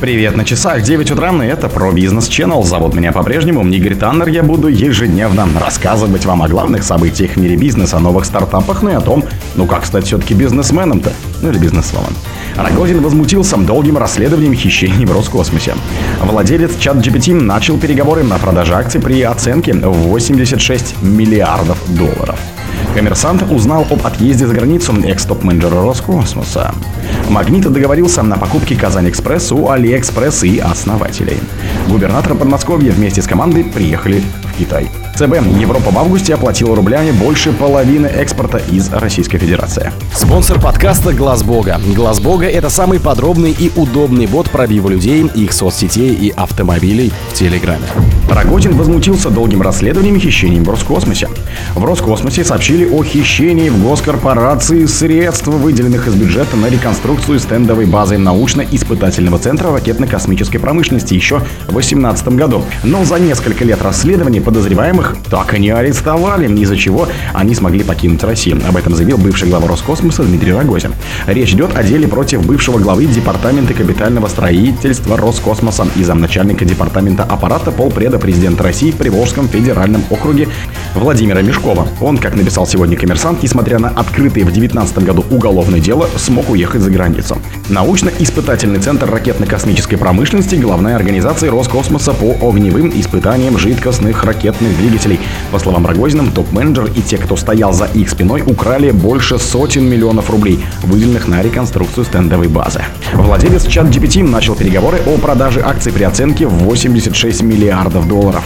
Привет на часах, 9 утра, и это про бизнес Channel. Зовут меня по-прежнему Игорь Таннер. Я буду ежедневно рассказывать вам о главных событиях в мире бизнеса, о новых стартапах, ну и о том, ну как стать все-таки бизнесменом-то, ну или бизнесвоман. Рогозин возмутился долгим расследованием хищений в Роскосмосе. Владелец чат GPT начал переговоры на продаже акций при оценке в 86 миллиардов долларов. Коммерсант узнал об отъезде за границу экс-топ-менеджера Роскосмоса. Магнит договорился о покупке KazanExpress у Алиэкспресс и основателей. Губернатор Подмосковья вместе с командой приехали Китай. ЦБ Европа в августе оплатила рублями больше половины экспорта из Российской Федерации. Спонсор подкаста Глаз Бога. Глаз Бога это самый подробный и удобный бот пробива людей, их соцсетей и автомобилей в Телеграме. Рогозин возмутился долгим расследованием хищений в Роскосмосе. В Роскосмосе сообщили о хищении в госкорпорации средств, выделенных из бюджета на реконструкцию стендовой базы научно-испытательного центра ракетно-космической промышленности еще в 2018 году. Но за несколько лет расследований подозреваемых так и не арестовали, из-за чего они смогли покинуть Россию. Об этом заявил бывший глава Роскосмоса Дмитрий Рогозин. Речь идет о деле против бывшего главы Департамента капитального строительства Роскосмоса и замначальника Департамента аппарата полпреда президента России в Приволжском федеральном округе Владимира Мешкова. Он, как написал сегодня коммерсант, несмотря на открытое в 2019 году уголовное дело, смог уехать за границу. Научно-испытательный центр ракетно-космической промышленности – главная организация Роскосмоса по огневым испытаниям жидкостных ракетных двигателей. По словам Рогозина, топ-менеджер и те, кто стоял за их спиной, украли больше сотен миллионов рублей, выделенных на реконструкцию стендовой базы. Владелец чат GPT начал переговоры о продаже акций при оценке в 86 миллиардов долларов.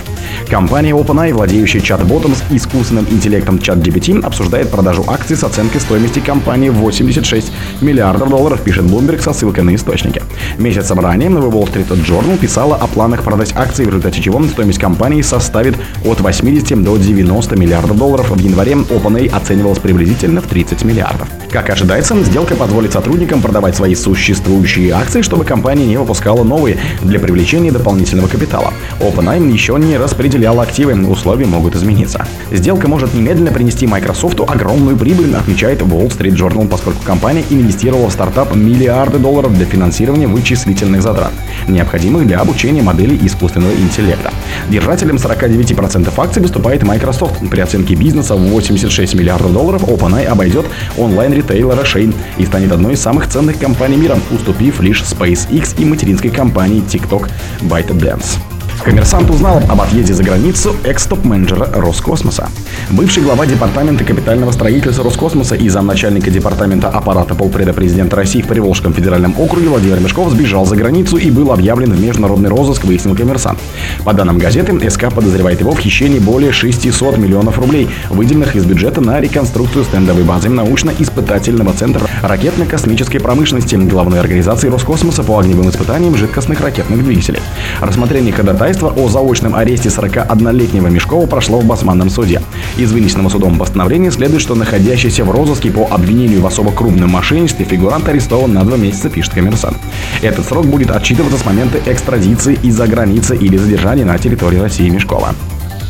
Компания OpenAI, владеющая чат-ботом искусственным интеллектом ChatGPT, обсуждает продажу акций с оценкой стоимости компании в 86 миллиардов долларов, пишет Bloomberg со ссылкой на источники. Месяцем ранее The Wall Street Journal писала о планах продать акции, в результате чего стоимость компании составит от 80 до 90 миллиардов долларов. В январе OpenAI оценивалась приблизительно в 30 миллиардов. Как ожидается, сделка позволит сотрудникам продавать свои существующие акции, чтобы компания не выпускала новые для привлечения дополнительного капитала. OpenAI еще не распределяла активы, условия могут измениться. Сделка может немедленно принести Microsoft огромную прибыль, отмечает Wall Street Journal, поскольку компания инвестировала в стартап миллиарды долларов для финансирования вычислительных затрат, необходимых для обучения моделей искусственного интеллекта. Держателем 49% акций выступает Microsoft. При оценке бизнеса в 86 миллиардов долларов OpenAI обойдет онлайн ритейлера Shane и станет одной из самых ценных компаний мира, уступив лишь SpaceX и материнской компании TikTok ByteDance. Коммерсант узнал об отъезде за границу экс-топ-менеджера Роскосмоса. Бывший глава Департамента капитального строительства Роскосмоса и замначальника Департамента аппарата полпреда президента России в Приволжском федеральном округе Владимир Мешков сбежал за границу и был объявлен в международный розыск, выяснил коммерсант. По данным газеты, СК подозревает его в хищении более 600 миллионов рублей, выделенных из бюджета на реконструкцию стендовой базы научно-испытательного центра ракетно-космической промышленности, главной организации Роскосмоса по огневым испытаниям жидкостных ракетных двигателей. Рассмотрение ходатайства ходатайство о заочном аресте 41-летнего Мешкова прошло в Басманном суде. Из вынесенного судом постановления следует, что находящийся в розыске по обвинению в особо крупном мошенничестве фигурант арестован на два месяца, пишет коммерсант. Этот срок будет отчитываться с момента экстрадиции из-за границы или задержания на территории России Мешкова.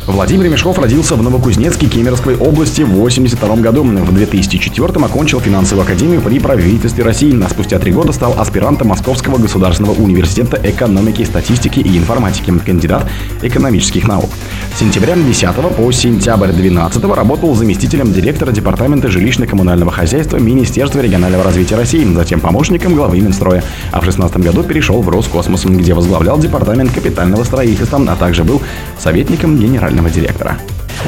Владимир Мешков родился в Новокузнецке Кемеровской области в 1982 году. В 2004 окончил финансовую академию при правительстве России, а спустя три года стал аспирантом Московского государственного университета экономики, статистики и информатики, кандидат экономических наук. Сентября 10 по сентябрь 12 работал заместителем директора Департамента жилищно-коммунального хозяйства Министерства регионального развития России, затем помощником главы Минстроя, а в 2016 году перешел в Роскосмос, где возглавлял Департамент капитального строительства, а также был советником генерального директора.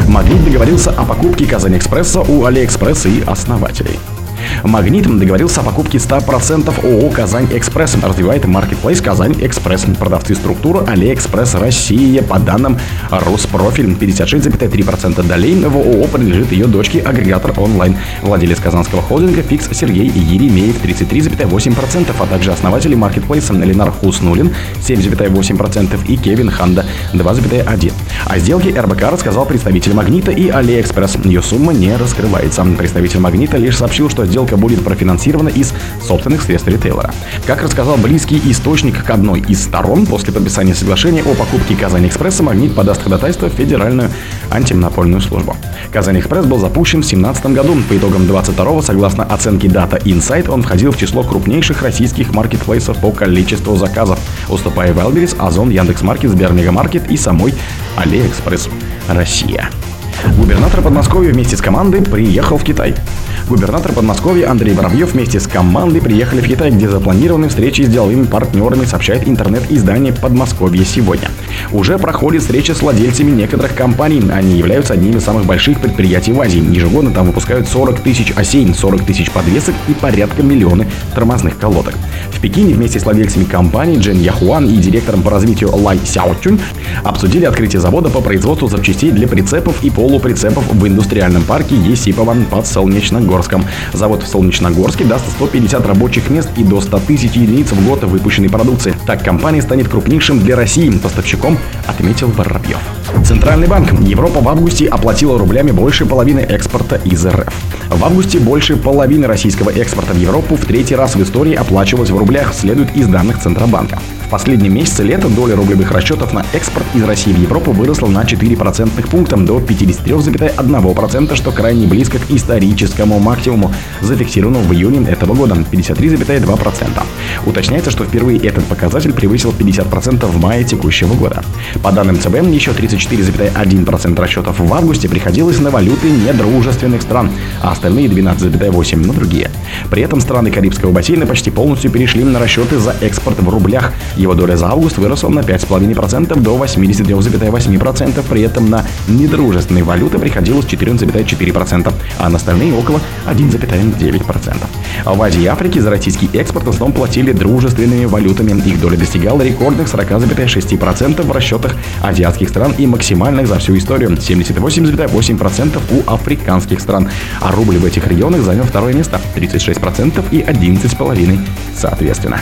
Магнит договорился о покупке KazanExpress у Алиэкспресс и основателей. Магнит договорился о покупке 100% ООО «KazanExpress». Развивает маркетплейс «KazanExpress». Продавцы структуры «AliExpress Россия». По данным Роспрофиль, 56,3% долей в ООО принадлежит ее дочке агрегатор онлайн. Владелец казанского холдинга «Фикс» Сергей Еремеев 33,8%, а также основатели маркетплейса Ленар Хуснуллин 7,8% и Кевин Ханда 2,1%. О сделке РБК рассказал представитель «Магнита» и «AliExpress». Ее сумма не раскрывается. Представитель «Магнита» лишь сообщил, что сделка будет профинансирована из собственных средств ритейлера. Как рассказал близкий источник к одной из сторон, после подписания соглашения о покупке KazanExpress Магнит подаст ходатайство в Федеральную антимонопольную службу. KazanExpress был запущен в 2017 году. По итогам 22 согласно оценке Data Insight, он входил в число крупнейших российских маркетплейсов по количеству заказов, уступая Wildberries, Ozon, Яндекс.Маркет, Сбермегамаркет и самой Алиэкспресс Россия. Губернатор Подмосковья вместе с командой приехал в Китай. Губернатор Подмосковья Андрей Воробьев вместе с командой приехали в Китай, где запланированы встречи с деловыми партнерами, сообщает интернет-издание «Подмосковье сегодня». Уже проходит встреча с владельцами некоторых компаний. Они являются одними из самых больших предприятий в Азии. Ежегодно там выпускают 40 тысяч осей, 40 тысяч подвесок и порядка миллионы тормозных колодок. В Пекине вместе с владельцами компании Джен Яхуан и директором по развитию Лай Сяочунь обсудили открытие завода по производству запчастей для прицепов и полуприцепов в индустриальном парке Есипово под Солнечногорском. Завод в Солнечногорске даст 150 рабочих мест и до 100 тысяч единиц в год выпущенной продукции. Так компания станет крупнейшим для России поставщиком, отметил Воробьев. Центральный банк. Европа в августе оплатила рублями больше половины экспорта из РФ. В августе больше половины российского экспорта в Европу в третий раз в истории оплачивалось в рублях, следует из данных Центробанка. В последнем месяце лета доля рублевых расчетов на экспорт из России в Европу выросла на 4 процентных пункта до 53,1%, что крайне близко к историческому максимуму, зафиксированному в июне этого года – 53,2%. Уточняется, что впервые этот показатель превысил 50% в мае текущего года. По данным ЦБ, еще 34,1% расчетов в августе приходилось на валюты недружественных стран, а остальные 12,8% на другие. При этом страны Карибского бассейна почти полностью перешли на расчеты за экспорт в рублях. Его доля за август выросла на 5,5% до 83,8%, при этом на недружественные валюты приходилось 14,4%, а на остальные около 1,9%. В Азии и Африке за российский экспорт в основном платили дружественными валютами. Их доля достигала рекордных 40,6% в расчетах азиатских стран и максимальных за всю историю 78,8% у африканских стран. А рубль в этих регионах занял второе место 36% и 11,5% соответственно.